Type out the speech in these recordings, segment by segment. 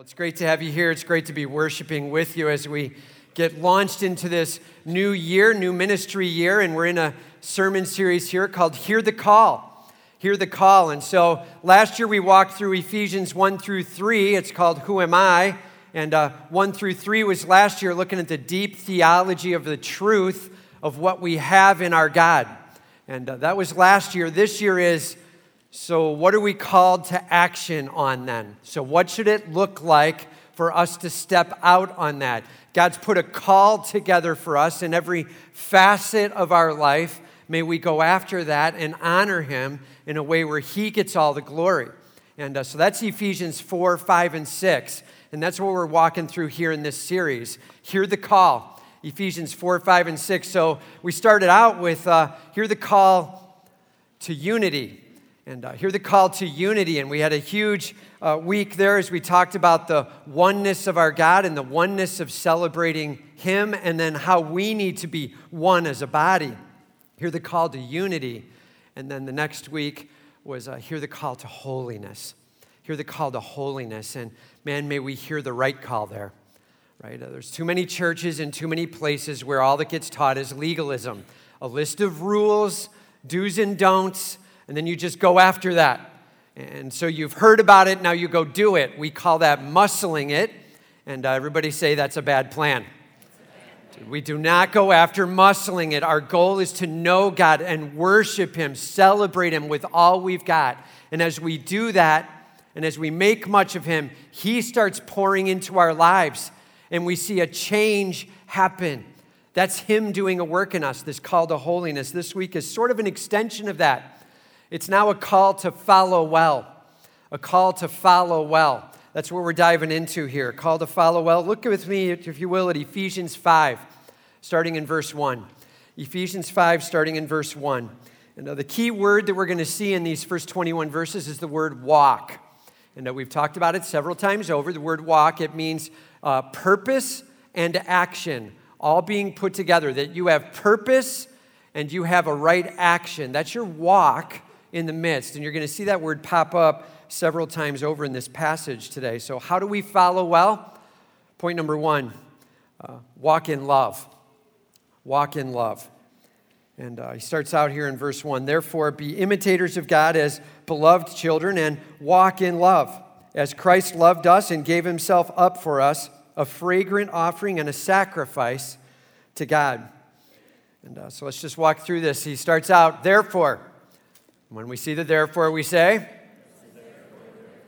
Well, it's great to have you here. It's great to be worshiping with you as we get launched into this new year, new ministry year, and we're in a sermon series here called Hear the Call. Hear the Call. And so last year we walked through Ephesians 1 through 3. It's called Who Am I? And uh, 1 through 3 was last year looking at the deep theology of the truth of what we have in our God. And uh, that was last year. This year is so, what are we called to action on then? So, what should it look like for us to step out on that? God's put a call together for us in every facet of our life. May we go after that and honor Him in a way where He gets all the glory. And uh, so that's Ephesians 4, 5, and 6. And that's what we're walking through here in this series. Hear the call. Ephesians 4, 5, and 6. So we started out with uh, hear the call to unity and uh, hear the call to unity. And we had a huge uh, week there as we talked about the oneness of our God and the oneness of celebrating Him, and then how we need to be one as a body. Hear the call to unity. And then the next week was uh, hear the call to holiness. Hear the call to holiness. And man, may we hear the right call there. Right? Uh, there's too many churches and too many places where all that gets taught is legalism a list of rules, do's and don'ts and then you just go after that. And so you've heard about it, now you go do it. We call that muscling it. And uh, everybody say that's a bad plan. We do not go after muscling it. Our goal is to know God and worship Him, celebrate Him with all we've got. And as we do that, and as we make much of Him, He starts pouring into our lives, and we see a change happen. That's Him doing a work in us, this call to holiness. This week is sort of an extension of that. It's now a call to follow well. A call to follow well. That's what we're diving into here. Call to follow well. Look with me, if you will, at Ephesians 5, starting in verse 1. Ephesians 5, starting in verse 1. And uh, the key word that we're going to see in these first 21 verses is the word walk. And uh, we've talked about it several times over. The word walk, it means uh, purpose and action, all being put together. That you have purpose and you have a right action. That's your walk in the midst. And you're going to see that word pop up several times over in this passage today. So, how do we follow well? Point number one uh, walk in love. Walk in love. And uh, he starts out here in verse 1 Therefore, be imitators of God as beloved children and walk in love, as Christ loved us and gave himself up for us, a fragrant offering and a sacrifice to God. And uh, so let's just walk through this. He starts out, Therefore, when we see the therefore, we say,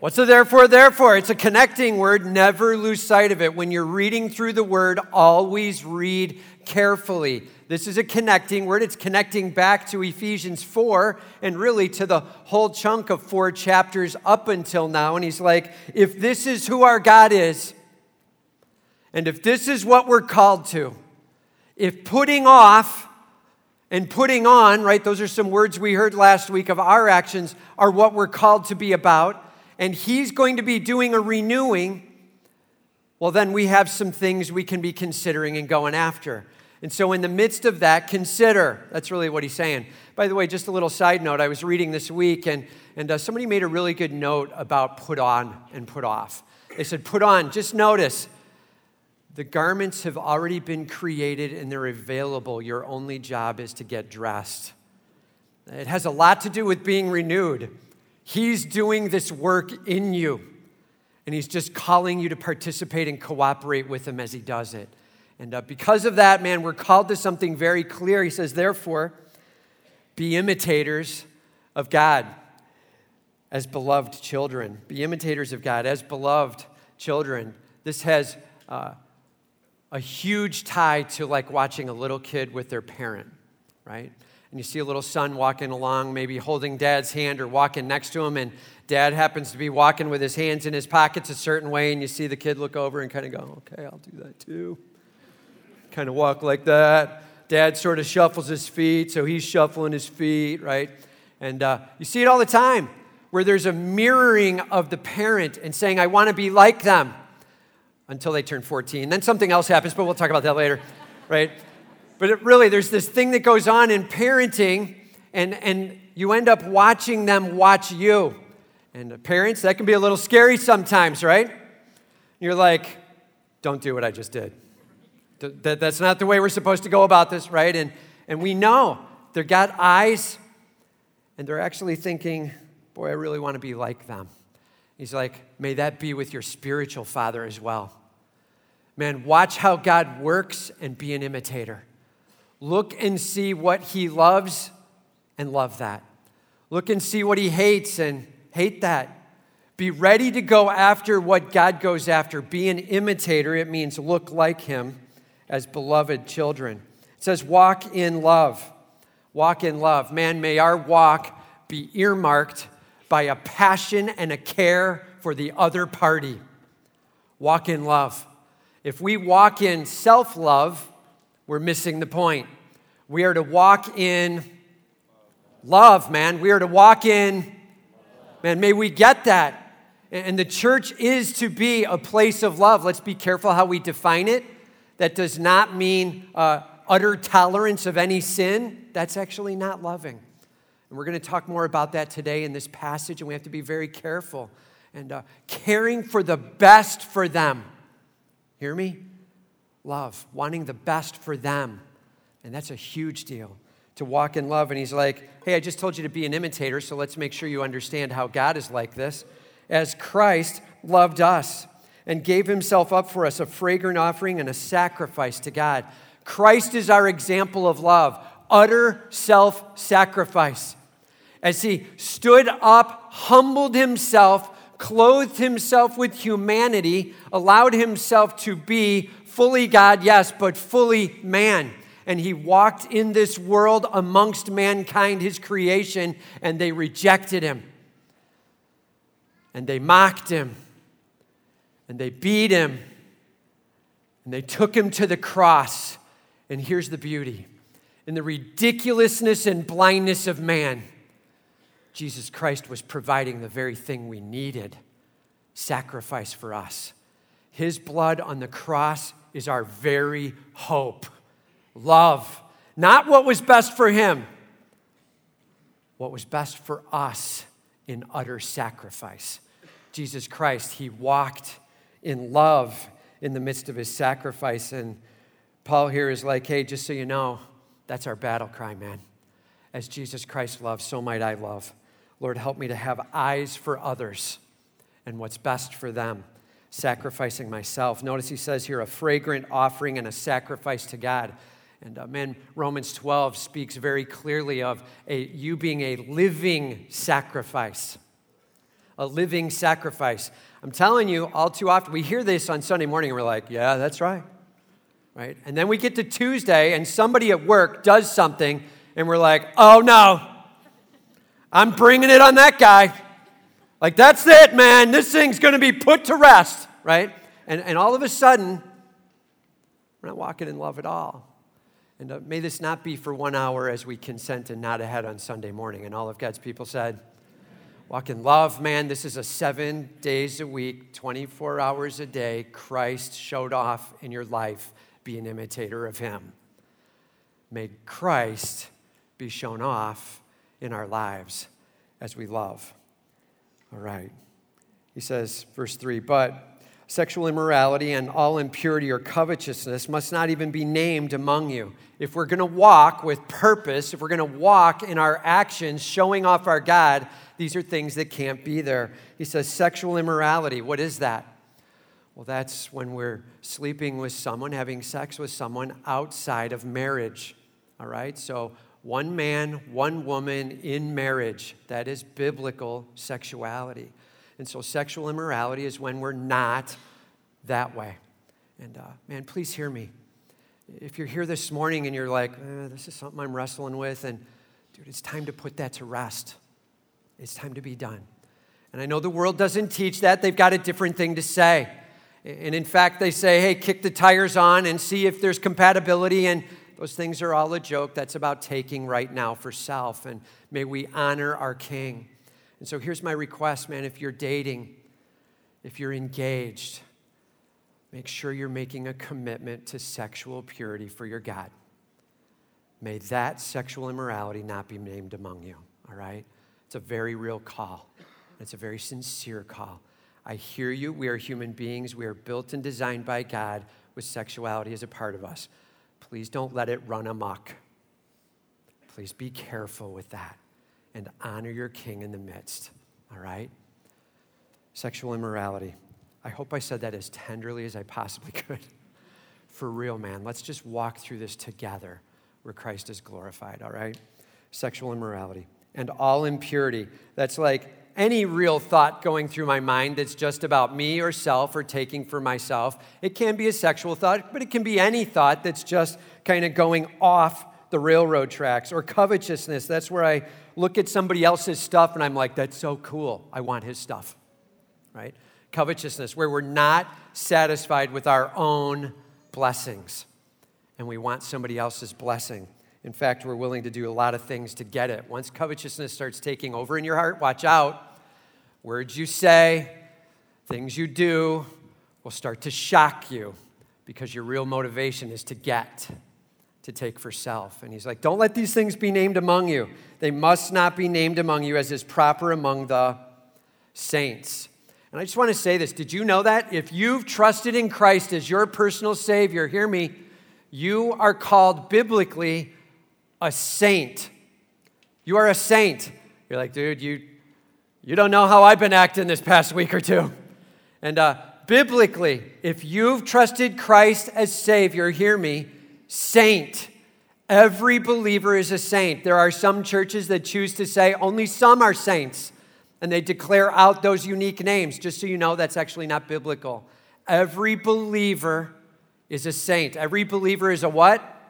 What's the therefore, therefore? It's a connecting word. Never lose sight of it. When you're reading through the word, always read carefully. This is a connecting word. It's connecting back to Ephesians 4 and really to the whole chunk of four chapters up until now. And he's like, if this is who our God is, and if this is what we're called to, if putting off and putting on, right? Those are some words we heard last week of our actions are what we're called to be about. And He's going to be doing a renewing. Well, then we have some things we can be considering and going after. And so, in the midst of that, consider. That's really what he's saying. By the way, just a little side note I was reading this week, and, and uh, somebody made a really good note about put on and put off. They said, put on, just notice the garments have already been created and they're available. Your only job is to get dressed. It has a lot to do with being renewed. He's doing this work in you, and He's just calling you to participate and cooperate with Him as He does it. And uh, because of that, man, we're called to something very clear. He says, therefore, be imitators of God as beloved children. Be imitators of God as beloved children. This has uh, a huge tie to like watching a little kid with their parent, right? And you see a little son walking along, maybe holding dad's hand or walking next to him, and dad happens to be walking with his hands in his pockets a certain way, and you see the kid look over and kind of go, okay, I'll do that too. Kind of walk like that. Dad sort of shuffles his feet, so he's shuffling his feet, right? And uh, you see it all the time where there's a mirroring of the parent and saying, I want to be like them until they turn 14. Then something else happens, but we'll talk about that later, right? But it really, there's this thing that goes on in parenting, and, and you end up watching them watch you. And parents, that can be a little scary sometimes, right? You're like, don't do what I just did. That, that's not the way we're supposed to go about this, right? And, and we know they've got eyes and they're actually thinking, boy, I really want to be like them. He's like, may that be with your spiritual father as well. Man, watch how God works and be an imitator. Look and see what he loves and love that. Look and see what he hates and hate that. Be ready to go after what God goes after. Be an imitator. It means look like him as beloved children. It says, walk in love. Walk in love. Man, may our walk be earmarked by a passion and a care for the other party. Walk in love. If we walk in self love, we're missing the point. We are to walk in love, man. We are to walk in, man, may we get that. And the church is to be a place of love. Let's be careful how we define it. That does not mean uh, utter tolerance of any sin. That's actually not loving. And we're going to talk more about that today in this passage, and we have to be very careful. And uh, caring for the best for them. Hear me? Love, wanting the best for them. And that's a huge deal to walk in love. And he's like, hey, I just told you to be an imitator, so let's make sure you understand how God is like this. As Christ loved us and gave himself up for us, a fragrant offering and a sacrifice to God. Christ is our example of love, utter self sacrifice. As he stood up, humbled himself, clothed himself with humanity, allowed himself to be fully God, yes, but fully man. And he walked in this world amongst mankind, his creation, and they rejected him. And they mocked him and they beat him and they took him to the cross. And here's the beauty in the ridiculousness and blindness of man, Jesus Christ was providing the very thing we needed sacrifice for us. His blood on the cross is our very hope. Love, not what was best for him, what was best for us in utter sacrifice. Jesus Christ, he walked in love in the midst of his sacrifice. And Paul here is like, hey, just so you know, that's our battle cry, man. As Jesus Christ loves, so might I love. Lord, help me to have eyes for others and what's best for them, sacrificing myself. Notice he says here a fragrant offering and a sacrifice to God. And uh, man, Romans 12 speaks very clearly of a, you being a living sacrifice. A living sacrifice. I'm telling you, all too often, we hear this on Sunday morning and we're like, yeah, that's right. Right? And then we get to Tuesday and somebody at work does something and we're like, oh no, I'm bringing it on that guy. Like, that's it, man. This thing's going to be put to rest, right? And, and all of a sudden, we're not walking in love at all. And uh, may this not be for one hour as we consent and nod ahead on Sunday morning. And all of God's people said, Walk in love, man. This is a seven days a week, 24 hours a day. Christ showed off in your life. Be an imitator of him. May Christ be shown off in our lives as we love. All right. He says, verse 3 But sexual immorality and all impurity or covetousness must not even be named among you. If we're going to walk with purpose, if we're going to walk in our actions showing off our God, these are things that can't be there. He says, sexual immorality. What is that? Well, that's when we're sleeping with someone, having sex with someone outside of marriage. All right? So, one man, one woman in marriage. That is biblical sexuality. And so, sexual immorality is when we're not that way. And uh, man, please hear me. If you're here this morning and you're like, eh, this is something I'm wrestling with, and dude, it's time to put that to rest. It's time to be done. And I know the world doesn't teach that, they've got a different thing to say. And in fact, they say, hey, kick the tires on and see if there's compatibility. And those things are all a joke. That's about taking right now for self. And may we honor our King. And so here's my request, man. If you're dating, if you're engaged, make sure you're making a commitment to sexual purity for your God. May that sexual immorality not be named among you, all right? It's a very real call. It's a very sincere call. I hear you. We are human beings. We are built and designed by God with sexuality as a part of us. Please don't let it run amok. Please be careful with that and honor your king in the midst. All right? Sexual immorality. I hope I said that as tenderly as I possibly could. For real, man. Let's just walk through this together where Christ is glorified, all right? Sexual immorality and all impurity. That's like any real thought going through my mind that's just about me or self or taking for myself. It can be a sexual thought, but it can be any thought that's just kind of going off the railroad tracks or covetousness. That's where I look at somebody else's stuff and I'm like, that's so cool. I want his stuff, right? Covetousness, where we're not satisfied with our own blessings and we want somebody else's blessing. In fact, we're willing to do a lot of things to get it. Once covetousness starts taking over in your heart, watch out. Words you say, things you do will start to shock you because your real motivation is to get, to take for self. And he's like, Don't let these things be named among you. They must not be named among you as is proper among the saints. And I just want to say this Did you know that? If you've trusted in Christ as your personal Savior, hear me, you are called biblically a saint. You are a saint. You're like, dude, you, you don't know how I've been acting this past week or two. And uh, biblically, if you've trusted Christ as Savior, hear me, saint. Every believer is a saint. There are some churches that choose to say only some are saints, and they declare out those unique names. Just so you know, that's actually not biblical. Every believer is a saint. Every believer is a what?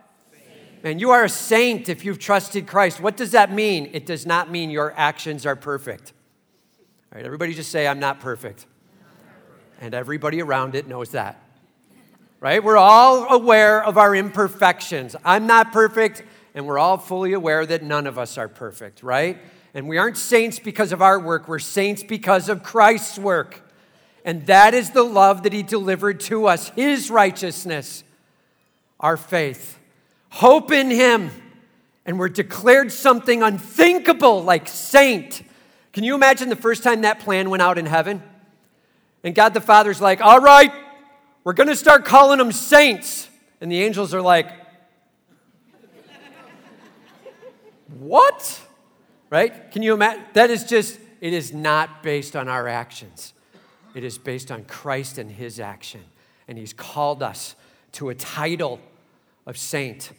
Man, you are a saint if you've trusted Christ. What does that mean? It does not mean your actions are perfect. All right, everybody just say, I'm not perfect. And everybody around it knows that. Right? We're all aware of our imperfections. I'm not perfect, and we're all fully aware that none of us are perfect, right? And we aren't saints because of our work, we're saints because of Christ's work. And that is the love that He delivered to us, His righteousness, our faith hope in Him, and we're declared something unthinkable like saint. Can you imagine the first time that plan went out in heaven? And God the Father's like, all right, we're going to start calling them saints. And the angels are like, what? Right? Can you imagine? That is just, it is not based on our actions. It is based on Christ and his action. And he's called us to a title of saint.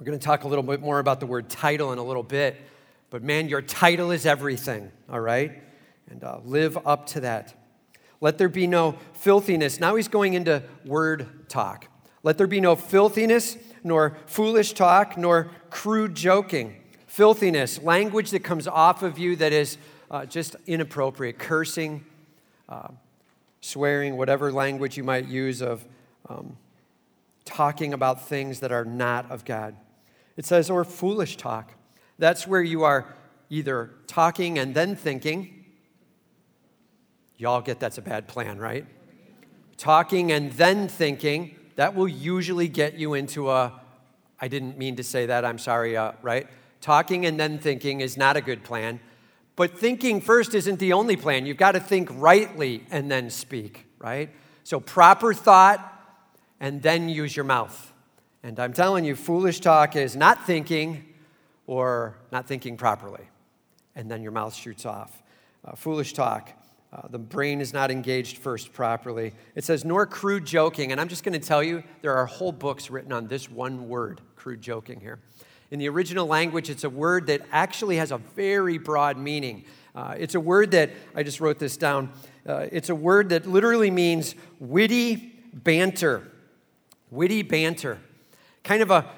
We're going to talk a little bit more about the word title in a little bit, but man, your title is everything, all right? And uh, live up to that. Let there be no filthiness. Now he's going into word talk. Let there be no filthiness, nor foolish talk, nor crude joking. Filthiness, language that comes off of you that is uh, just inappropriate, cursing, uh, swearing, whatever language you might use of um, talking about things that are not of God. It says, or foolish talk. That's where you are either talking and then thinking. Y'all get that's a bad plan, right? Talking and then thinking. That will usually get you into a, I didn't mean to say that, I'm sorry, uh, right? Talking and then thinking is not a good plan. But thinking first isn't the only plan. You've got to think rightly and then speak, right? So proper thought and then use your mouth. And I'm telling you, foolish talk is not thinking or not thinking properly. And then your mouth shoots off. Uh, foolish talk. Uh, the brain is not engaged first properly. It says, nor crude joking. And I'm just going to tell you, there are whole books written on this one word, crude joking here. In the original language, it's a word that actually has a very broad meaning. Uh, it's a word that, I just wrote this down, uh, it's a word that literally means witty banter. Witty banter kind of a,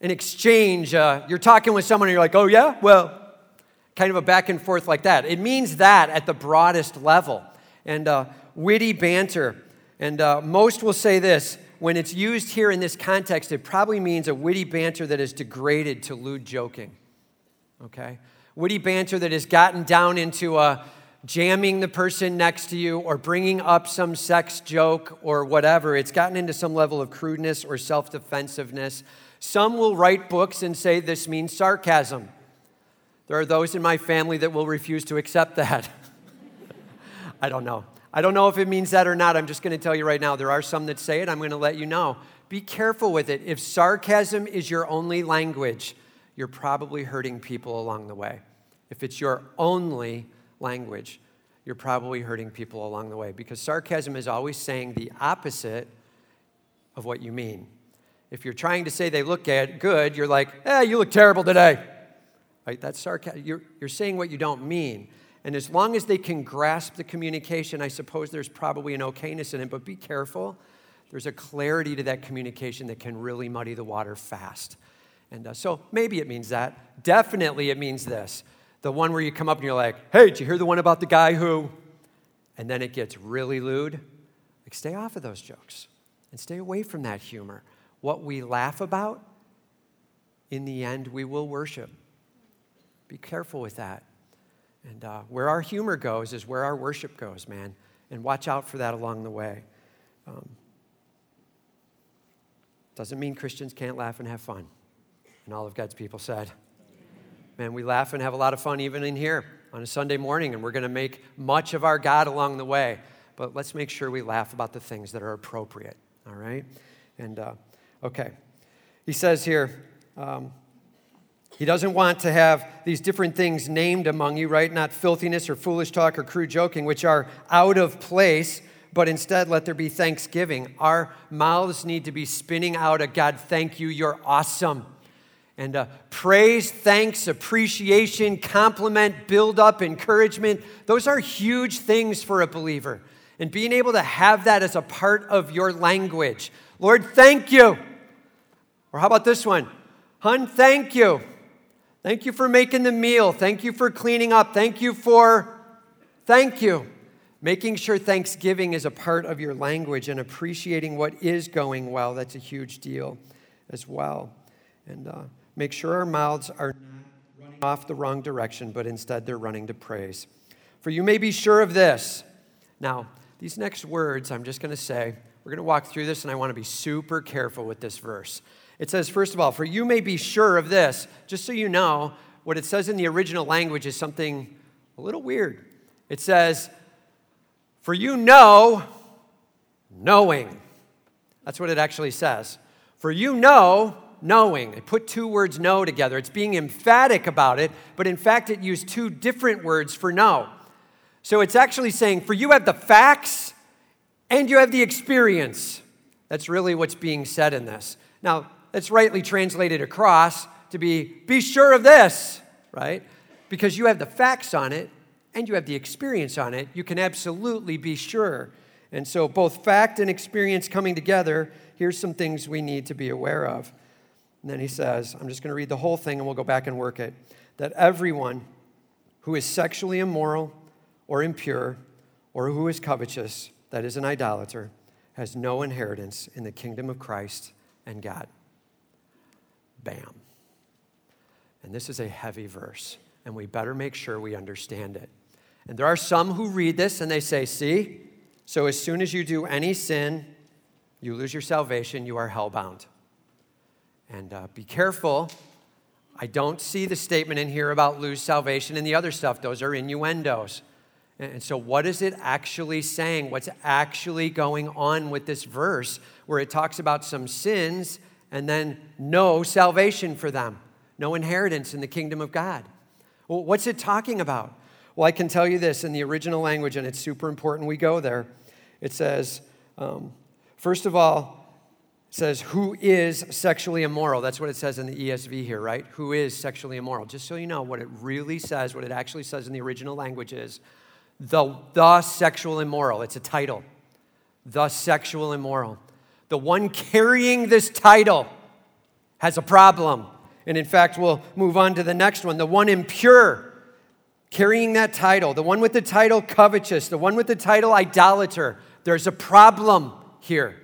an exchange. Uh, you're talking with someone and you're like, oh, yeah? Well, kind of a back and forth like that. It means that at the broadest level. And uh, witty banter. And uh, most will say this when it's used here in this context, it probably means a witty banter that is degraded to lewd joking. Okay? Witty banter that has gotten down into a jamming the person next to you or bringing up some sex joke or whatever. It's gotten into some level of crudeness or self defensiveness. Some will write books and say this means sarcasm. There are those in my family that will refuse to accept that. I don't know. I don't know if it means that or not. I'm just going to tell you right now. There are some that say it. I'm going to let you know. Be careful with it. If sarcasm is your only language, you're probably hurting people along the way. If it's your only language, you're probably hurting people along the way because sarcasm is always saying the opposite of what you mean. If you're trying to say they look good, you're like, eh, you look terrible today. Right? That's sarcasm. You're, you're saying what you don't mean. And as long as they can grasp the communication, I suppose there's probably an okayness in it, but be careful. There's a clarity to that communication that can really muddy the water fast. And uh, so maybe it means that. Definitely it means this the one where you come up and you're like, hey, did you hear the one about the guy who? And then it gets really lewd. Like, stay off of those jokes and stay away from that humor. What we laugh about, in the end, we will worship. Be careful with that. And uh, where our humor goes is where our worship goes, man. And watch out for that along the way. Um, doesn't mean Christians can't laugh and have fun. And all of God's people said, Man, we laugh and have a lot of fun even in here on a Sunday morning, and we're going to make much of our God along the way. But let's make sure we laugh about the things that are appropriate, all right? And, uh, okay. He says here, um, he doesn't want to have these different things named among you, right? Not filthiness or foolish talk or crude joking, which are out of place, but instead let there be thanksgiving. Our mouths need to be spinning out a God, thank you, you're awesome. And uh, praise, thanks, appreciation, compliment, build up, encouragement, those are huge things for a believer. And being able to have that as a part of your language. Lord, thank you. Or how about this one? Hun, thank you. Thank you for making the meal. Thank you for cleaning up. Thank you for, thank you. Making sure Thanksgiving is a part of your language and appreciating what is going well, that's a huge deal as well. And uh, make sure our mouths are not running off the wrong direction, but instead they're running to praise. For you may be sure of this. Now, these next words, I'm just going to say, we're going to walk through this, and I want to be super careful with this verse. It says, first of all, for you may be sure of this, just so you know, what it says in the original language is something a little weird. It says, for you know, knowing. That's what it actually says. For you know, knowing. They put two words know together. It's being emphatic about it, but in fact, it used two different words for know. So it's actually saying, for you have the facts and you have the experience. That's really what's being said in this. Now, that's rightly translated across to be be sure of this, right? Because you have the facts on it and you have the experience on it, you can absolutely be sure. And so, both fact and experience coming together, here's some things we need to be aware of. And then he says, I'm just going to read the whole thing and we'll go back and work it. That everyone who is sexually immoral or impure or who is covetous, that is an idolater, has no inheritance in the kingdom of Christ and God. Bam. And this is a heavy verse, and we better make sure we understand it. And there are some who read this and they say, See, so as soon as you do any sin, you lose your salvation, you are hellbound. And uh, be careful. I don't see the statement in here about lose salvation and the other stuff. Those are innuendos. And so, what is it actually saying? What's actually going on with this verse where it talks about some sins and then no salvation for them, no inheritance in the kingdom of God. Well, what's it talking about? Well, I can tell you this in the original language, and it's super important we go there. It says, um, first of all, says, who is sexually immoral? That's what it says in the ESV here, right? Who is sexually immoral? Just so you know, what it really says, what it actually says in the original language is the, the sexual immoral. It's a title. The sexual immoral the one carrying this title has a problem. And in fact, we'll move on to the next one. The one impure, carrying that title, the one with the title covetous, the one with the title idolater, there's a problem here.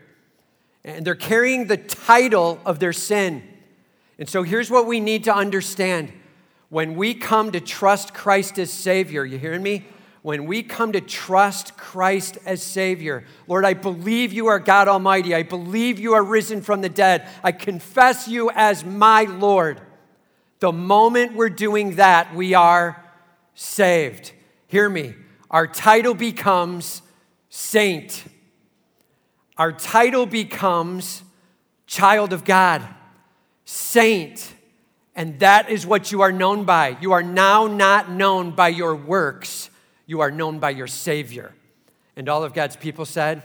And they're carrying the title of their sin. And so here's what we need to understand. When we come to trust Christ as Savior, you hearing me? when we come to trust Christ as Savior. Lord, I believe you are God Almighty. I believe you are risen from the dead. I confess you as my Lord. The moment we're doing that, we are saved. Hear me. Our title becomes saint. Our title becomes child of God, saint. And that is what you are known by. You are now not known by your works, you are known by your Savior. And all of God's people said,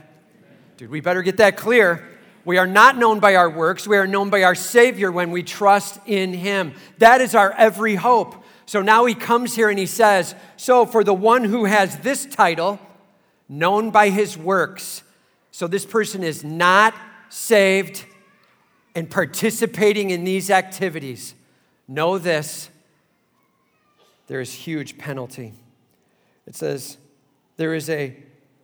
Dude, we better get that clear. We are not known by our works. We are known by our Savior when we trust in Him. That is our every hope. So now he comes here and he says, So for the one who has this title, known by his works, so this person is not saved and participating in these activities, know this there is huge penalty. It says, There is a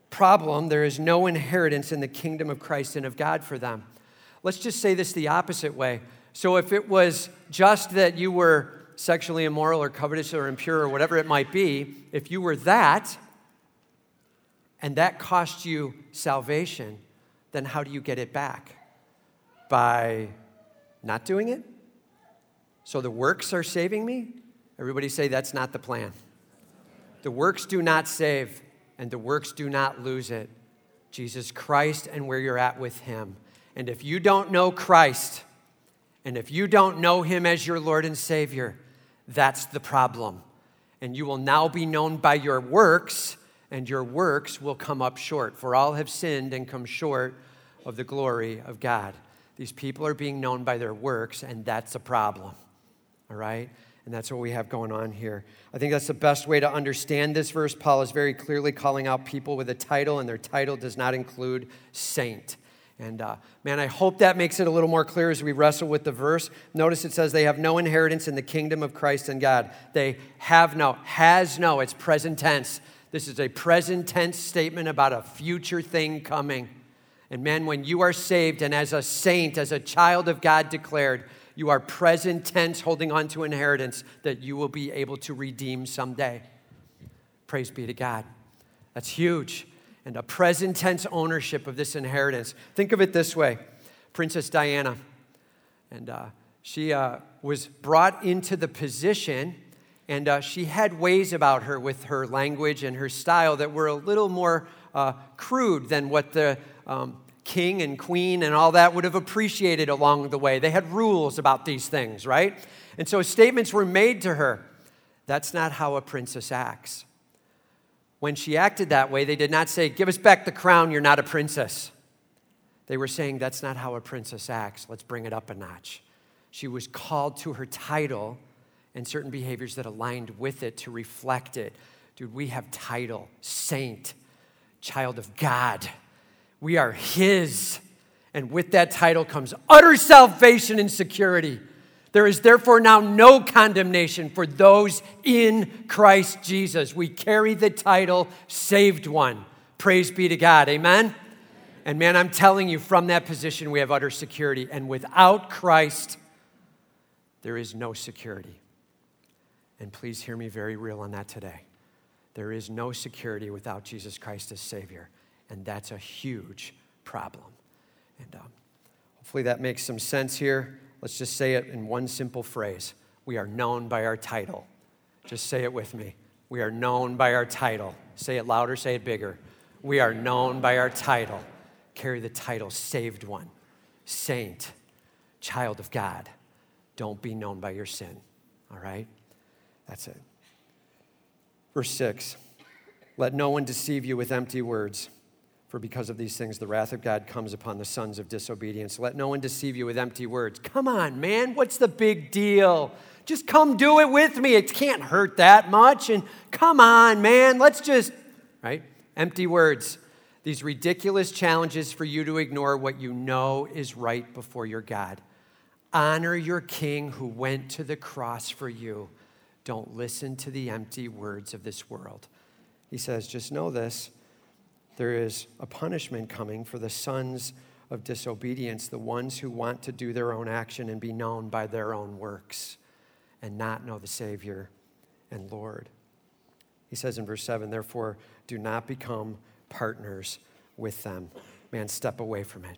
problem, there is no inheritance in the kingdom of Christ and of God for them. Let's just say this the opposite way. So if it was just that you were sexually immoral or covetous or impure or whatever it might be, if you were that and that cost you salvation, then how do you get it back? By not doing it? So the works are saving me? Everybody say that's not the plan. The works do not save, and the works do not lose it. Jesus Christ and where you're at with Him. And if you don't know Christ, and if you don't know Him as your Lord and Savior, that's the problem. And you will now be known by your works, and your works will come up short. For all have sinned and come short of the glory of God. These people are being known by their works, and that's a problem. All right? And that's what we have going on here. I think that's the best way to understand this verse. Paul is very clearly calling out people with a title, and their title does not include saint. And uh, man, I hope that makes it a little more clear as we wrestle with the verse. Notice it says they have no inheritance in the kingdom of Christ and God. They have no, has no, it's present tense. This is a present tense statement about a future thing coming. And man, when you are saved and as a saint, as a child of God declared, you are present tense holding on to inheritance that you will be able to redeem someday. Praise be to God. That's huge and a present tense ownership of this inheritance. Think of it this way Princess Diana, and uh, she uh, was brought into the position, and uh, she had ways about her with her language and her style that were a little more uh, crude than what the um, king and queen and all that would have appreciated along the way. They had rules about these things, right? And so statements were made to her. That's not how a princess acts when she acted that way, they did not say, Give us back the crown, you're not a princess. They were saying, That's not how a princess acts. Let's bring it up a notch. She was called to her title and certain behaviors that aligned with it to reflect it. Dude, we have title, saint, child of God. We are His. And with that title comes utter salvation and security. There is therefore now no condemnation for those in Christ Jesus. We carry the title Saved One. Praise be to God. Amen? And man, I'm telling you, from that position, we have utter security. And without Christ, there is no security. And please hear me very real on that today. There is no security without Jesus Christ as Savior. And that's a huge problem. And um, hopefully that makes some sense here. Let's just say it in one simple phrase We are known by our title. Just say it with me. We are known by our title. Say it louder, say it bigger. We are known by our title. Carry the title Saved One, Saint, Child of God. Don't be known by your sin. All right? That's it. Verse 6 Let no one deceive you with empty words. For because of these things, the wrath of God comes upon the sons of disobedience. Let no one deceive you with empty words. Come on, man, what's the big deal? Just come do it with me. It can't hurt that much. And come on, man, let's just, right? Empty words. These ridiculous challenges for you to ignore what you know is right before your God. Honor your king who went to the cross for you. Don't listen to the empty words of this world. He says, just know this there is a punishment coming for the sons of disobedience, the ones who want to do their own action and be known by their own works and not know the Savior and Lord. He says in verse 7, therefore, do not become partners with them. Man, step away from it.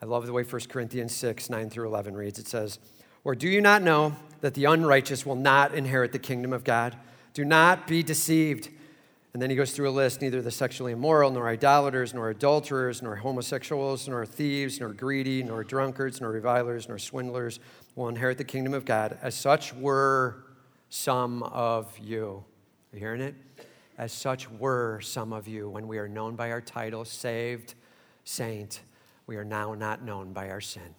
I love the way 1 Corinthians 6, 9 through 11 reads. It says, Or do you not know that the unrighteous will not inherit the kingdom of God? Do not be deceived. And then he goes through a list neither the sexually immoral, nor idolaters, nor adulterers, nor homosexuals, nor thieves, nor greedy, nor drunkards, nor revilers, nor swindlers will inherit the kingdom of God. As such were some of you. Are you hearing it? As such were some of you when we are known by our title, saved, saint. We are now not known by our sin.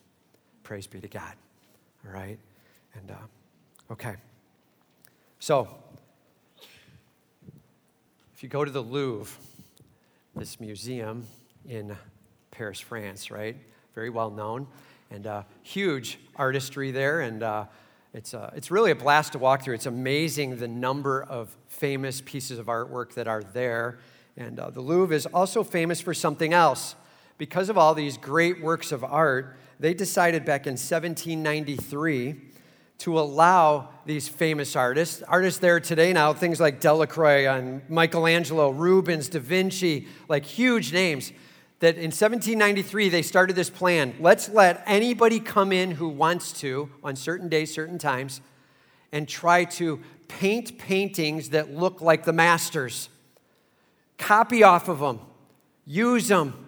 Praise be to God. All right? And, uh, okay. So, if you go to the Louvre, this museum in Paris, France, right? Very well known and uh, huge artistry there. And uh, it's, uh, it's really a blast to walk through. It's amazing the number of famous pieces of artwork that are there. And uh, the Louvre is also famous for something else. Because of all these great works of art, they decided back in 1793 to allow these famous artists, artists there today now, things like Delacroix and Michelangelo, Rubens, Da Vinci, like huge names, that in 1793 they started this plan. Let's let anybody come in who wants to on certain days, certain times, and try to paint paintings that look like the masters. Copy off of them, use them,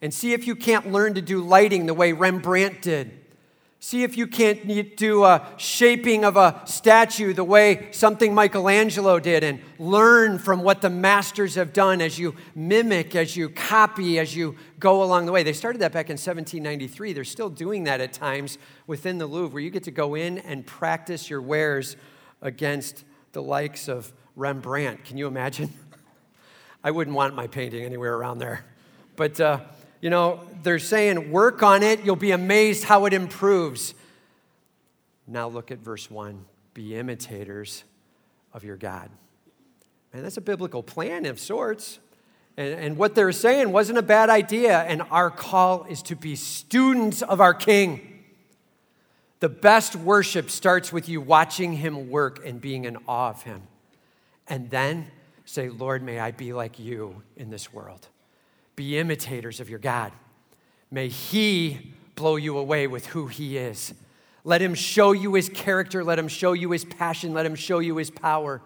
and see if you can't learn to do lighting the way Rembrandt did See if you can't do a shaping of a statue the way something Michelangelo did and learn from what the masters have done as you mimic, as you copy, as you go along the way. They started that back in 1793. They're still doing that at times within the Louvre where you get to go in and practice your wares against the likes of Rembrandt. Can you imagine? I wouldn't want my painting anywhere around there. But, uh, you know, they're saying, work on it, you'll be amazed how it improves. Now look at verse 1 be imitators of your God. And that's a biblical plan of sorts. And, and what they're saying wasn't a bad idea. And our call is to be students of our King. The best worship starts with you watching him work and being in awe of him. And then say, Lord, may I be like you in this world. Be imitators of your God. May He blow you away with who He is. Let Him show you His character. Let Him show you His passion. Let Him show you His power.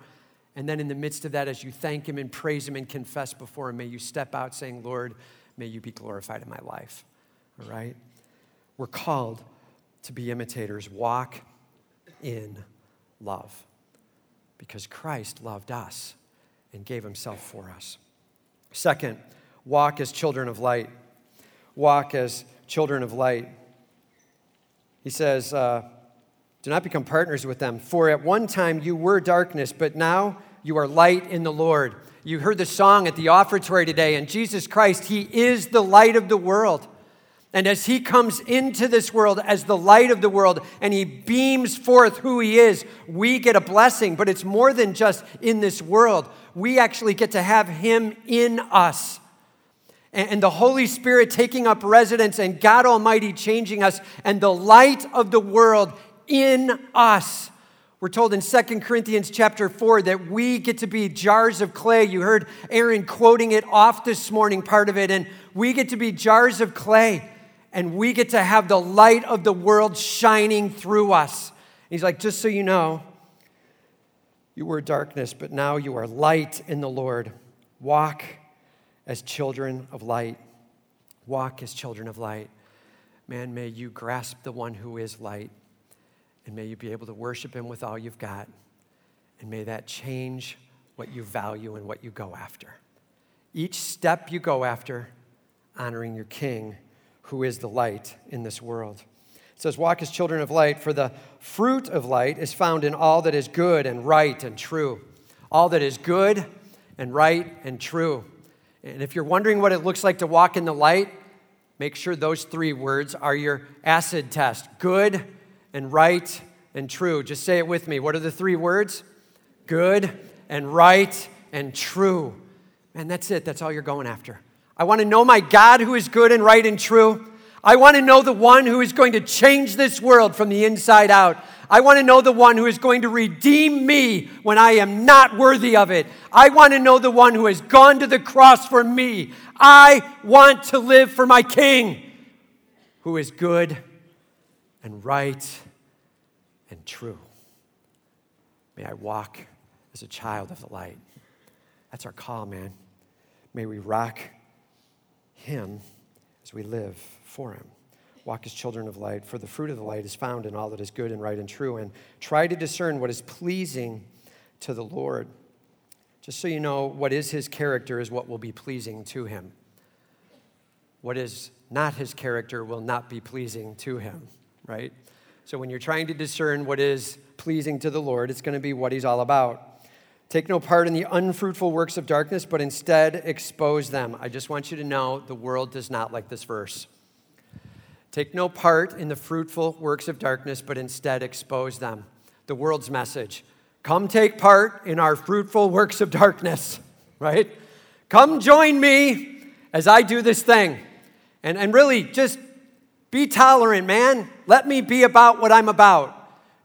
And then, in the midst of that, as you thank Him and praise Him and confess before Him, may you step out saying, Lord, may you be glorified in my life. All right? We're called to be imitators. Walk in love because Christ loved us and gave Himself for us. Second, walk as children of light. Walk as children of light. He says, uh, Do not become partners with them, for at one time you were darkness, but now you are light in the Lord. You heard the song at the offertory today, and Jesus Christ, He is the light of the world. And as he comes into this world as the light of the world and he beams forth who he is, we get a blessing. But it's more than just in this world. We actually get to have him in us and the Holy Spirit taking up residence and God Almighty changing us and the light of the world in us. We're told in 2 Corinthians chapter 4 that we get to be jars of clay. You heard Aaron quoting it off this morning, part of it, and we get to be jars of clay and we get to have the light of the world shining through us. He's like, just so you know, you were darkness, but now you are light in the Lord. Walk as children of light. Walk as children of light. Man, may you grasp the one who is light, and may you be able to worship him with all you've got. And may that change what you value and what you go after. Each step you go after, honoring your King, who is the light in this world. It says, Walk as children of light, for the fruit of light is found in all that is good and right and true. All that is good and right and true. And if you're wondering what it looks like to walk in the light, make sure those three words are your acid test good and right and true. Just say it with me. What are the three words? Good and right and true. And that's it. That's all you're going after. I want to know my God who is good and right and true. I want to know the one who is going to change this world from the inside out. I want to know the one who is going to redeem me when I am not worthy of it. I want to know the one who has gone to the cross for me. I want to live for my King who is good and right and true. May I walk as a child of the light. That's our call, man. May we rock Him as we live for Him. Walk as children of light, for the fruit of the light is found in all that is good and right and true, and try to discern what is pleasing to the Lord. Just so you know, what is His character is what will be pleasing to Him. What is not His character will not be pleasing to Him, right? So when you're trying to discern what is pleasing to the Lord, it's going to be what He's all about. Take no part in the unfruitful works of darkness, but instead expose them. I just want you to know the world does not like this verse. Take no part in the fruitful works of darkness, but instead expose them. The world's message come take part in our fruitful works of darkness, right? Come join me as I do this thing. And, and really, just be tolerant, man. Let me be about what I'm about.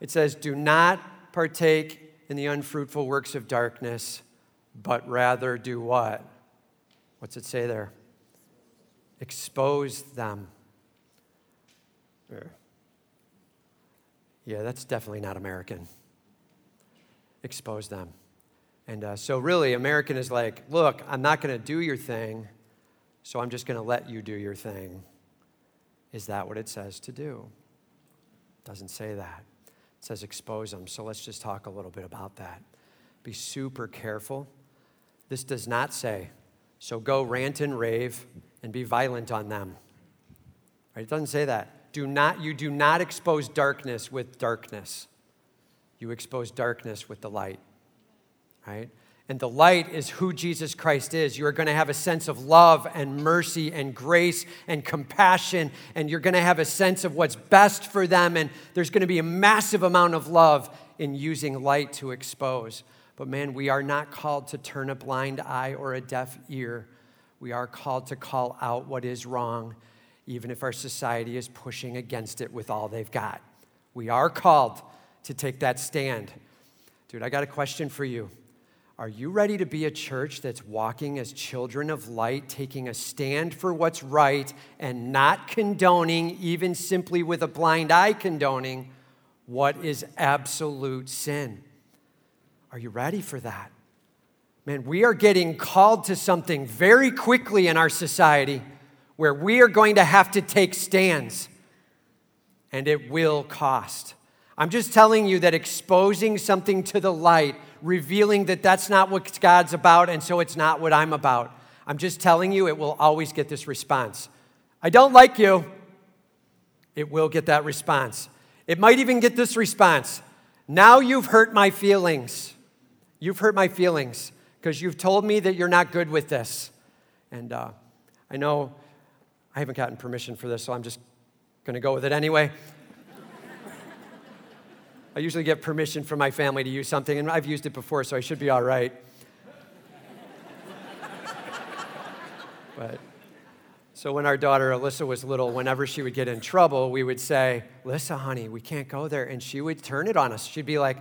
It says, do not partake in the unfruitful works of darkness, but rather do what? What's it say there? Expose them. Yeah, that's definitely not American. Expose them. And uh, so, really, American is like, look, I'm not going to do your thing, so I'm just going to let you do your thing. Is that what it says to do? Doesn't say that It says expose them. So let's just talk a little bit about that. Be super careful. This does not say, so go rant and rave and be violent on them. Right? It doesn't say that. Do not, you do not expose darkness with darkness. You expose darkness with the light. Right? And the light is who Jesus Christ is. You are going to have a sense of love and mercy and grace and compassion, and you're going to have a sense of what's best for them. And there's going to be a massive amount of love in using light to expose. But man, we are not called to turn a blind eye or a deaf ear. We are called to call out what is wrong, even if our society is pushing against it with all they've got. We are called to take that stand. Dude, I got a question for you. Are you ready to be a church that's walking as children of light, taking a stand for what's right and not condoning, even simply with a blind eye condoning, what is absolute sin? Are you ready for that? Man, we are getting called to something very quickly in our society where we are going to have to take stands, and it will cost. I'm just telling you that exposing something to the light revealing that that's not what God's about, and so it's not what I'm about. I'm just telling you, it will always get this response. I don't like you. It will get that response. It might even get this response. Now you've hurt my feelings. You've hurt my feelings because you've told me that you're not good with this. And uh, I know I haven't gotten permission for this, so I'm just going to go with it anyway. I usually get permission from my family to use something, and I've used it before, so I should be all right. but so when our daughter Alyssa was little, whenever she would get in trouble, we would say, "Alyssa, honey, we can't go there," and she would turn it on us. She'd be like,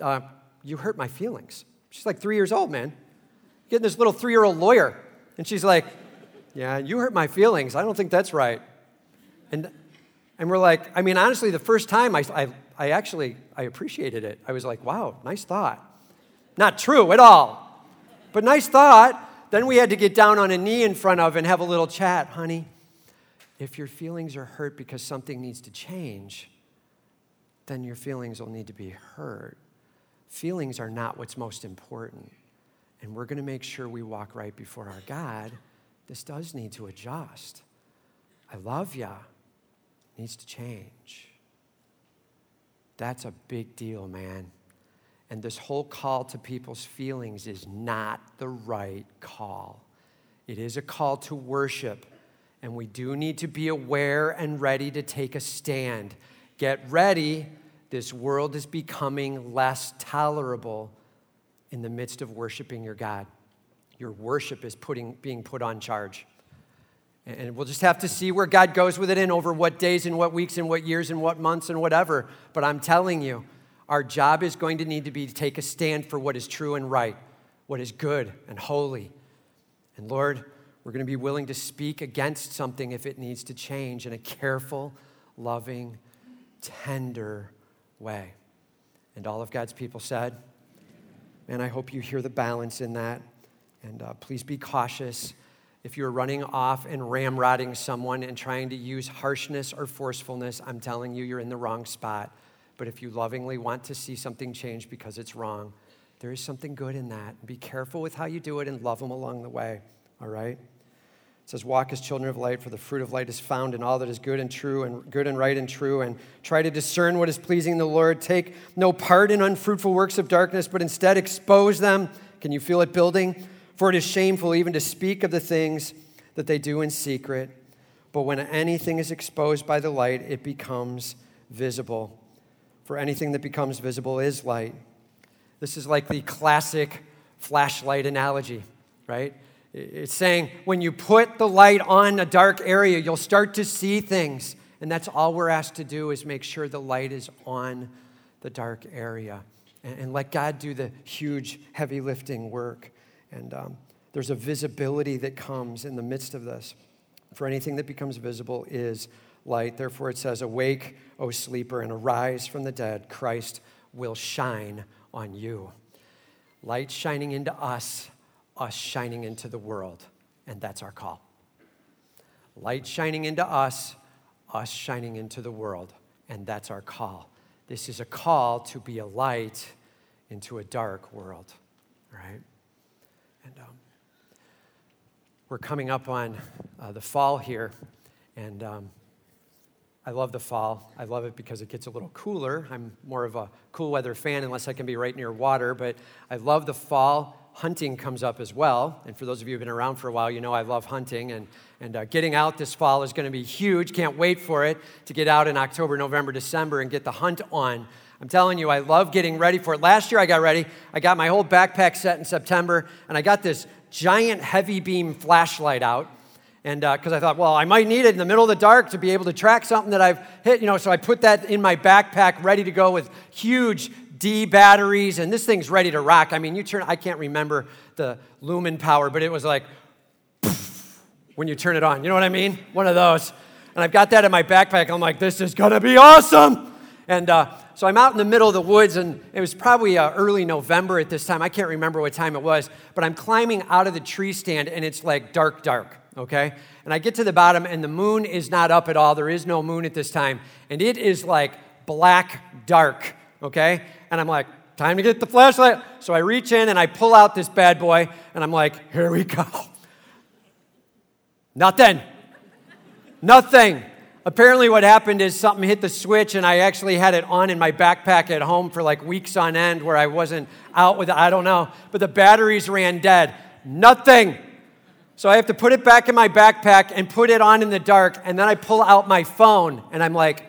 uh, "You hurt my feelings." She's like three years old, man. Getting this little three-year-old lawyer, and she's like, "Yeah, you hurt my feelings. I don't think that's right." And and we're like, I mean, honestly, the first time I, I, I actually, I appreciated it. I was like, wow, nice thought. Not true at all, but nice thought. Then we had to get down on a knee in front of and have a little chat. Honey, if your feelings are hurt because something needs to change, then your feelings will need to be hurt. Feelings are not what's most important. And we're going to make sure we walk right before our God. This does need to adjust. I love ya. Needs to change. That's a big deal, man. And this whole call to people's feelings is not the right call. It is a call to worship, and we do need to be aware and ready to take a stand. Get ready. This world is becoming less tolerable in the midst of worshiping your God. Your worship is putting, being put on charge. And we'll just have to see where God goes with it and over what days and what weeks and what years and what months and whatever. But I'm telling you, our job is going to need to be to take a stand for what is true and right, what is good and holy. And Lord, we're going to be willing to speak against something if it needs to change in a careful, loving, tender way. And all of God's people said, and I hope you hear the balance in that. And uh, please be cautious if you're running off and ramrodding someone and trying to use harshness or forcefulness. I'm telling you, you're in the wrong spot. But if you lovingly want to see something change because it's wrong, there is something good in that. Be careful with how you do it and love them along the way, all right? It says, Walk as children of light, for the fruit of light is found in all that is good and true, and good and right and true, and try to discern what is pleasing the Lord. Take no part in unfruitful works of darkness, but instead expose them. Can you feel it building? For it is shameful even to speak of the things that they do in secret. But when anything is exposed by the light, it becomes visible. For anything that becomes visible is light. This is like the classic flashlight analogy, right? It's saying when you put the light on a dark area, you'll start to see things. And that's all we're asked to do is make sure the light is on the dark area and, let God do the huge, heavy lifting work. And um, there's a visibility that comes in the midst of this. For anything that becomes visible is light. Therefore, it says, Awake, O sleeper, and arise from the dead. Christ will shine on you. Light shining into us us shining into the world, and that's our call. Light shining into us, us shining into the world, and that's our call. This is a call to be a light into a dark world, right? And um, we're coming up on uh, the fall here, and um, I love the fall. I love it because it gets a little cooler. I'm more of a cool weather fan unless I can be right near water, but I love the fall hunting comes up as well. And for those of you who've been around for a while, you know I love hunting. And, and uh, getting out this fall is going to be huge. Can't wait for it to get out in October, November, December and get the hunt on. I'm telling you, I love getting ready for it. Last year I got ready. I got my whole backpack set in September, and I got this giant heavy beam flashlight out. And because uh, I thought, well, I might need it in the middle of the dark to be able to track something that I've hit, you know, so I put that in my backpack ready to go with huge D batteries, and this thing's ready to rock. I mean, you turn, I can't remember the lumen power, but it was like when you turn it on. You know what I mean? One of those. And I've got that in my backpack. I'm like, this is gonna be awesome. And uh, so I'm out in the middle of the woods, and it was probably uh, early November at this time. I can't remember what time it was, but I'm climbing out of the tree stand, and it's like dark, dark, okay? And I get to the bottom, and the moon is not up at all. There is no moon at this time, and it is like black dark, okay? And I'm like, time to get the flashlight. So I reach in and I pull out this bad boy, and I'm like, here we go. Nothing. Nothing. Apparently, what happened is something hit the switch, and I actually had it on in my backpack at home for like weeks on end where I wasn't out with it. I don't know. But the batteries ran dead. Nothing. So I have to put it back in my backpack and put it on in the dark, and then I pull out my phone, and I'm like,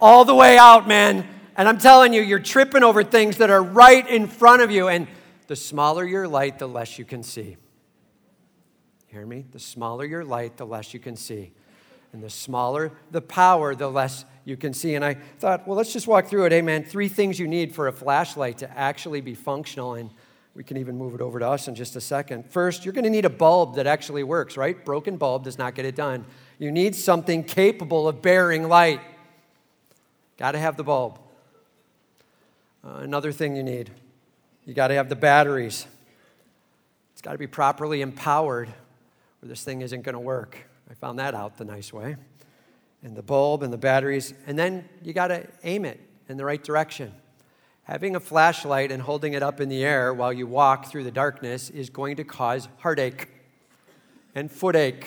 all the way out, man. And I'm telling you, you're tripping over things that are right in front of you. And the smaller your light, the less you can see. Hear me? The smaller your light, the less you can see. And the smaller the power, the less you can see. And I thought, well, let's just walk through it. Man, three things you need for a flashlight to actually be functional. And we can even move it over to us in just a second. First, you're going to need a bulb that actually works, right? Broken bulb does not get it done. You need something capable of bearing light. Got to have the bulb. Uh, another thing you need you got to have the batteries. It's got to be properly empowered, or this thing isn't going to work. I found that out the nice way. And the bulb and the batteries, and then you got to aim it in the right direction. Having a flashlight and holding it up in the air while you walk through the darkness is going to cause heartache and footache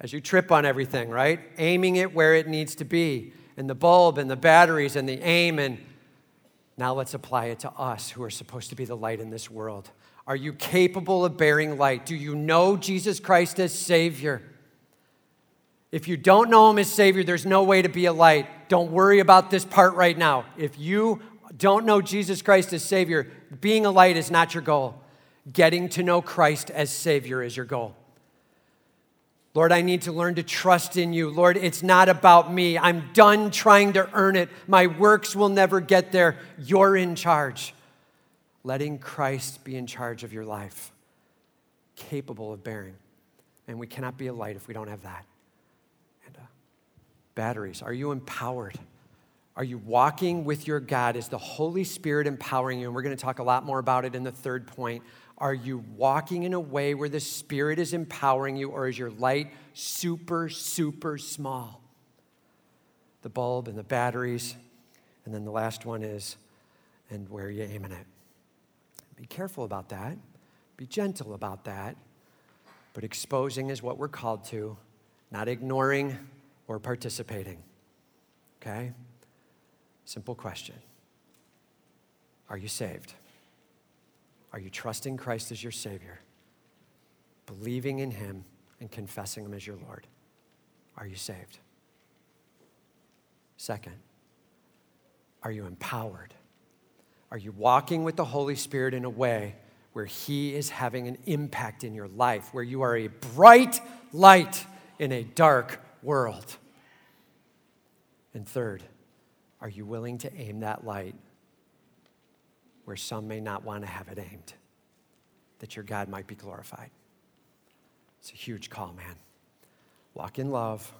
as you trip on everything, right? Aiming it where it needs to be and the bulb and the batteries and the aim. And now let's apply it to us who are supposed to be the light in this world. Are you capable of bearing light? Do you know Jesus Christ as Savior? If you don't know Him as Savior, there's no way to be a light. Don't worry about this part right now. If you don't know Jesus Christ as Savior, being a light is not your goal. Getting to know Christ as Savior is your goal. Lord, I need to learn to trust in you. Lord, it's not about me. I'm done trying to earn it. My works will never get there. You're in charge. Letting Christ be in charge of your life, capable of bearing. And we cannot be a light if we don't have that. And uh, batteries, are you empowered? Are you walking with your God? Is the Holy Spirit empowering you? And we're going to talk a lot more about it in the third point. Are you walking in a way where the Spirit is empowering you, or is your light super, super small? The bulb and the batteries. And then the last one is, and where are you aiming it? Be careful about that. Be gentle about that. But exposing is what we're called to, not ignoring or participating. Okay? Simple question Are you saved? Are you trusting Christ as your Savior? Believing in Him and confessing Him as your Lord? Are you saved? Second, are you empowered? Are you walking with the Holy Spirit in a way where He is having an impact in your life, where you are a bright light in a dark world? And third, are you willing to aim that light where some may not want to have it aimed, that your God might be glorified. It's a huge call, man. Walk in love,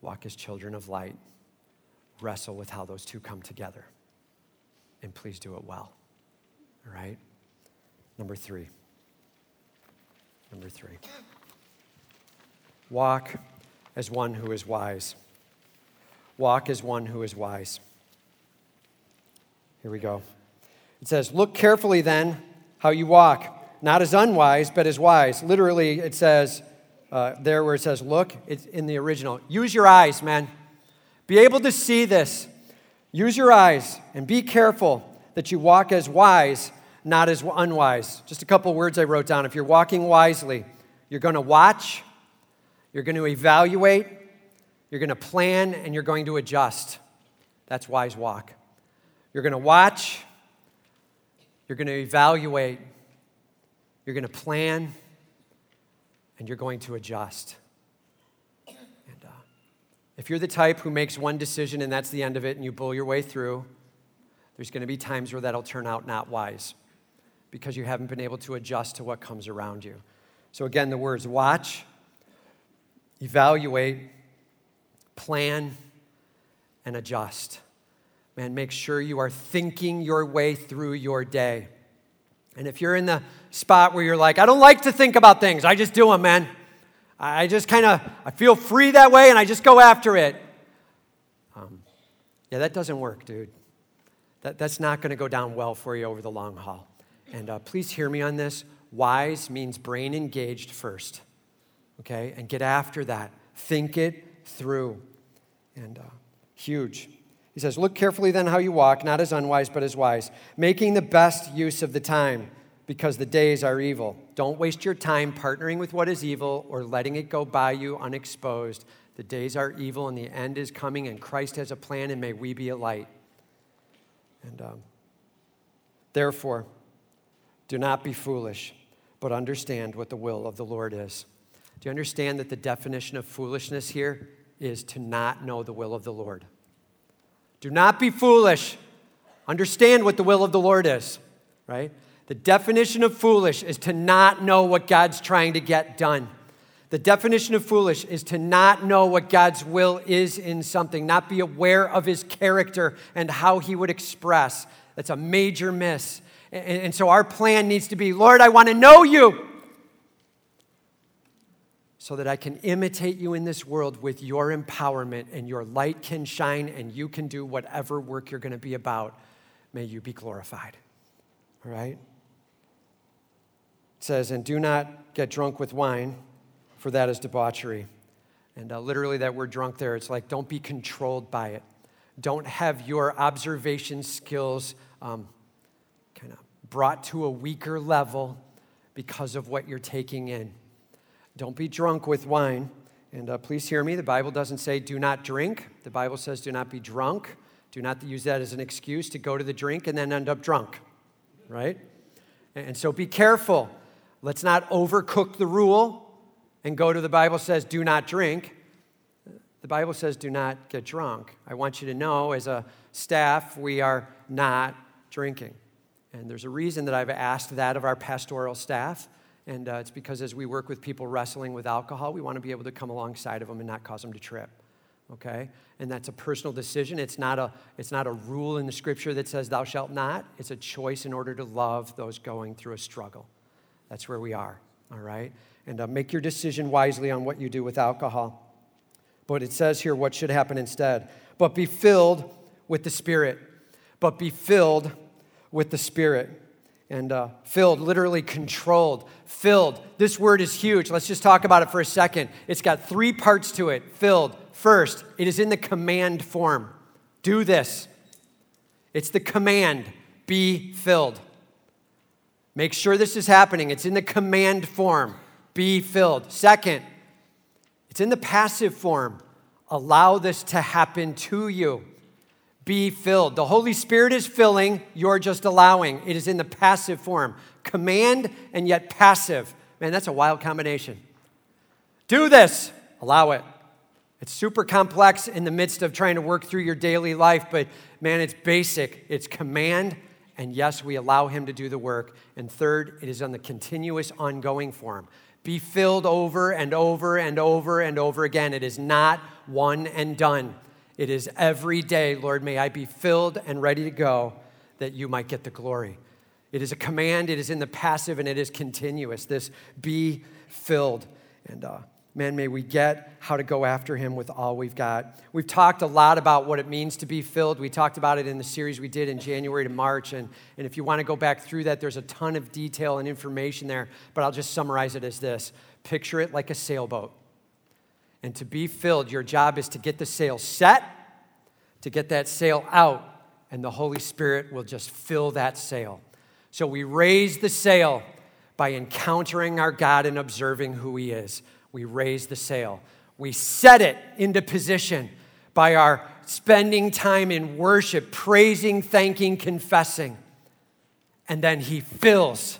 walk as children of light, wrestle with how those two come together, and please do it well. All right? Number three. Number three. Walk as one who is wise. Walk as one who is wise. Here we go. It says, Look carefully then how you walk, not as unwise, but as wise. Literally, it says, uh, there where it says look, it's in the original. Use your eyes, man. Be able to see this. Use your eyes and be careful that you walk as wise, not as unwise. Just a couple words I wrote down. If you're walking wisely, you're going to watch, you're going to evaluate, you're going to plan, and you're going to adjust. That's wise walk. You're going to watch, you're going to evaluate, you're going to plan, and you're going to adjust. If you're the type who makes one decision and that's the end of it and you bull your way through, there's going to be times where that'll turn out not wise because you haven't been able to adjust to what comes around you. So, again, the words watch, evaluate, plan, and adjust man, make sure you are thinking your way through your day. And if you're in the spot where you're like, I don't like to think about things, I just do them, man. I just kind of, I feel free that way and I just go after it. Um, yeah, that doesn't work, dude. That, that's not going to go down well for you over the long haul. And uh, please hear me on this. Wise means brain engaged first, okay? And get after that. Think it through. And uh, huge. He says, Look carefully then how you walk, not as unwise, but as wise, making the best use of the time, because the days are evil. Don't waste your time partnering with what is evil or letting it go by you unexposed. The days are evil and the end is coming, and Christ has a plan, and may we be a light. And um, therefore, do not be foolish, but understand what the will of the Lord is. Do you understand that the definition of foolishness here is to not know the will of the Lord? Do not be foolish. Understand what the will of the Lord is, right? The definition of foolish is to not know what God's trying to get done. The definition of foolish is to not know what God's will is in something, not be aware of his character and how he would express. That's a major miss. And, so our plan needs to be Lord, I want to know you so that I can imitate you in this world with your empowerment and your light can shine and you can do whatever work you're going to be about. May you be glorified. All right? It says, and do not get drunk with wine, for that is debauchery. And uh, literally, that word drunk there, it's like don't be controlled by it. Don't have your observation skills um, kind of brought to a weaker level because of what you're taking in. Don't be drunk with wine. And uh, please hear me, the Bible doesn't say do not drink. The Bible says do not be drunk. Do not use that as an excuse to go to the drink and then end up drunk, right? And so be careful. Let's not overcook the rule and go to the Bible says do not drink. The Bible says do not get drunk. I want you to know as a staff, we are not drinking. And there's a reason that I've asked that of our pastoral staff. And uh, it's because as we work with people wrestling with alcohol, we want to be able to come alongside of them and not cause them to trip. okay? And that's a personal decision. It's not a, it's not a rule in the scripture that says, thou shalt not. It's a choice in order to love those going through a struggle. That's where we are, all right? And uh, make your decision wisely on what you do with alcohol. But it says here what should happen instead. But be filled with the Spirit. But be filled with the Spirit. And uh, filled, literally controlled. Filled. This word is huge. Let's just talk about it for a second. It's got three parts to it. Filled. First, it is in the command form. Do this. It's the command. Be filled. Make sure this is happening. It's in the command form. Be filled. Second, it's in the passive form. Allow this to happen to you. Be filled. The Holy Spirit is filling, you're just allowing. It is in the passive form. Command and yet passive. Man, that's a wild combination. Do this, allow it. It's super complex in the midst of trying to work through your daily life, but man, it's basic. It's command, and yes, we allow Him to do the work. And third, it is on the continuous, ongoing form. Be filled over and over and over and over again. It is not one and done. It is every day, Lord, may I be filled and ready to go that you might get the glory. It is a command, it is in the passive, and it is continuous. This be filled. And, uh, man, may we get how to go after him with all we've got. We've talked a lot about what it means to be filled. We talked about it in the series we did in January to March. And, and if you want to go back through that, there's a ton of detail and information there. But I'll just summarize it as this picture it like a sailboat. And to be filled, your job is to get the sail set, to get that sail out, and the Holy Spirit will just fill that sail. So we raise the sail by encountering our God and observing who He is we raise the sail. We set it into position by our spending time in worship, praising, thanking, confessing. And then He fills.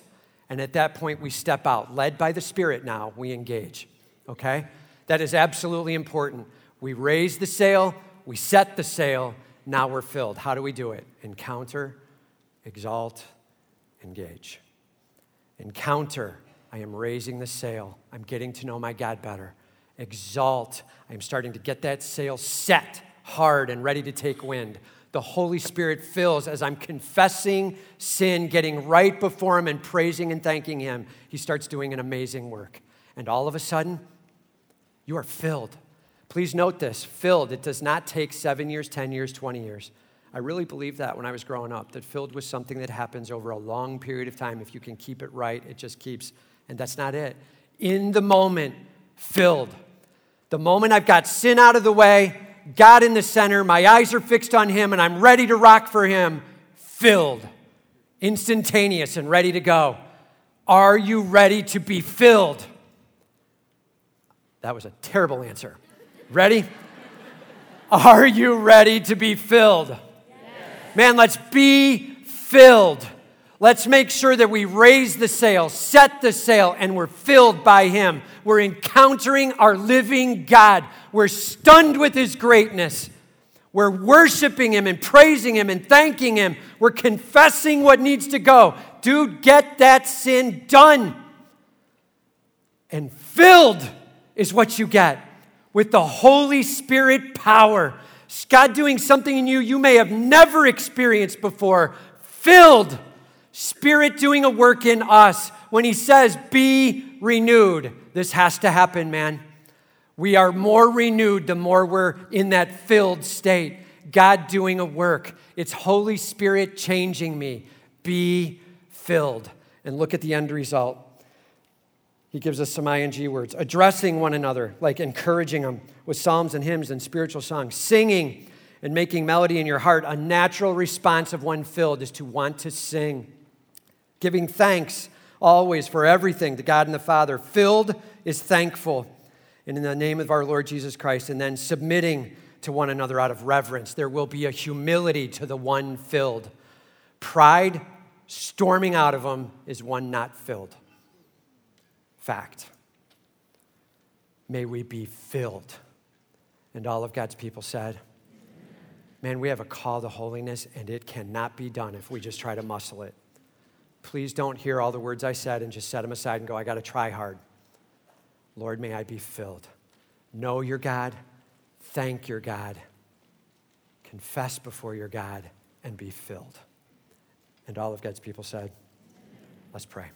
And at that point, we step out. Led by the Spirit now, we engage. Okay? That is absolutely important. We raise the sail, we set the sail, now we're filled. How do we do it? Encounter, exalt, engage. Encounter, I am raising the sail. I'm getting to know my God better. Exalt. I'm starting to get that sail set hard and ready to take wind. The Holy Spirit fills as I'm confessing sin, getting right before Him, and praising and thanking Him. He starts doing an amazing work. And all of a sudden, you are filled. Please note this filled. It does not take seven years, 10 years, 20 years. I really believed that when I was growing up, that filled with something that happens over a long period of time. If you can keep it right, it just keeps and that's not it. In the moment, filled. The moment I've got sin out of the way, God in the center, my eyes are fixed on Him, and I'm ready to rock for Him, filled. Instantaneous and ready to go. Are you ready to be filled? That was a terrible answer. Ready? Are you ready to be filled? Yes. Man, let's be filled. Let's make sure that we raise the sail, set the sail, and we're filled by Him. We're encountering our living God. We're stunned with His greatness. We're worshiping Him and praising Him and thanking Him. We're confessing what needs to go. Dude, get that sin done. And filled is what you get with the Holy Spirit power. God doing something in you you may have never experienced before. Filled Spirit doing a work in us. When He says, be renewed, this has to happen, man. We are more renewed the more we're in that filled state. God doing a work. It's Holy Spirit changing me. Be filled. And look at the end result. He gives us some ing words addressing one another, like encouraging them with psalms and hymns and spiritual songs, singing and making melody in your heart. A natural response of one filled is to want to sing giving thanks always for everything to God and the Father. Filled is thankful. And in the name of our Lord Jesus Christ, and then submitting to one another out of reverence. There will be a humility to the one filled. Pride storming out of them is one not filled. Fact. May we be filled. And all of God's people said, Man, we have a call to holiness, and it cannot be done if we just try to muscle it Please don't hear all the words I said and just set them aside and go, I got to try hard. Lord, may I be filled. Know your God, thank your God, confess before your God, and be filled. And all of God's people said, Let's pray.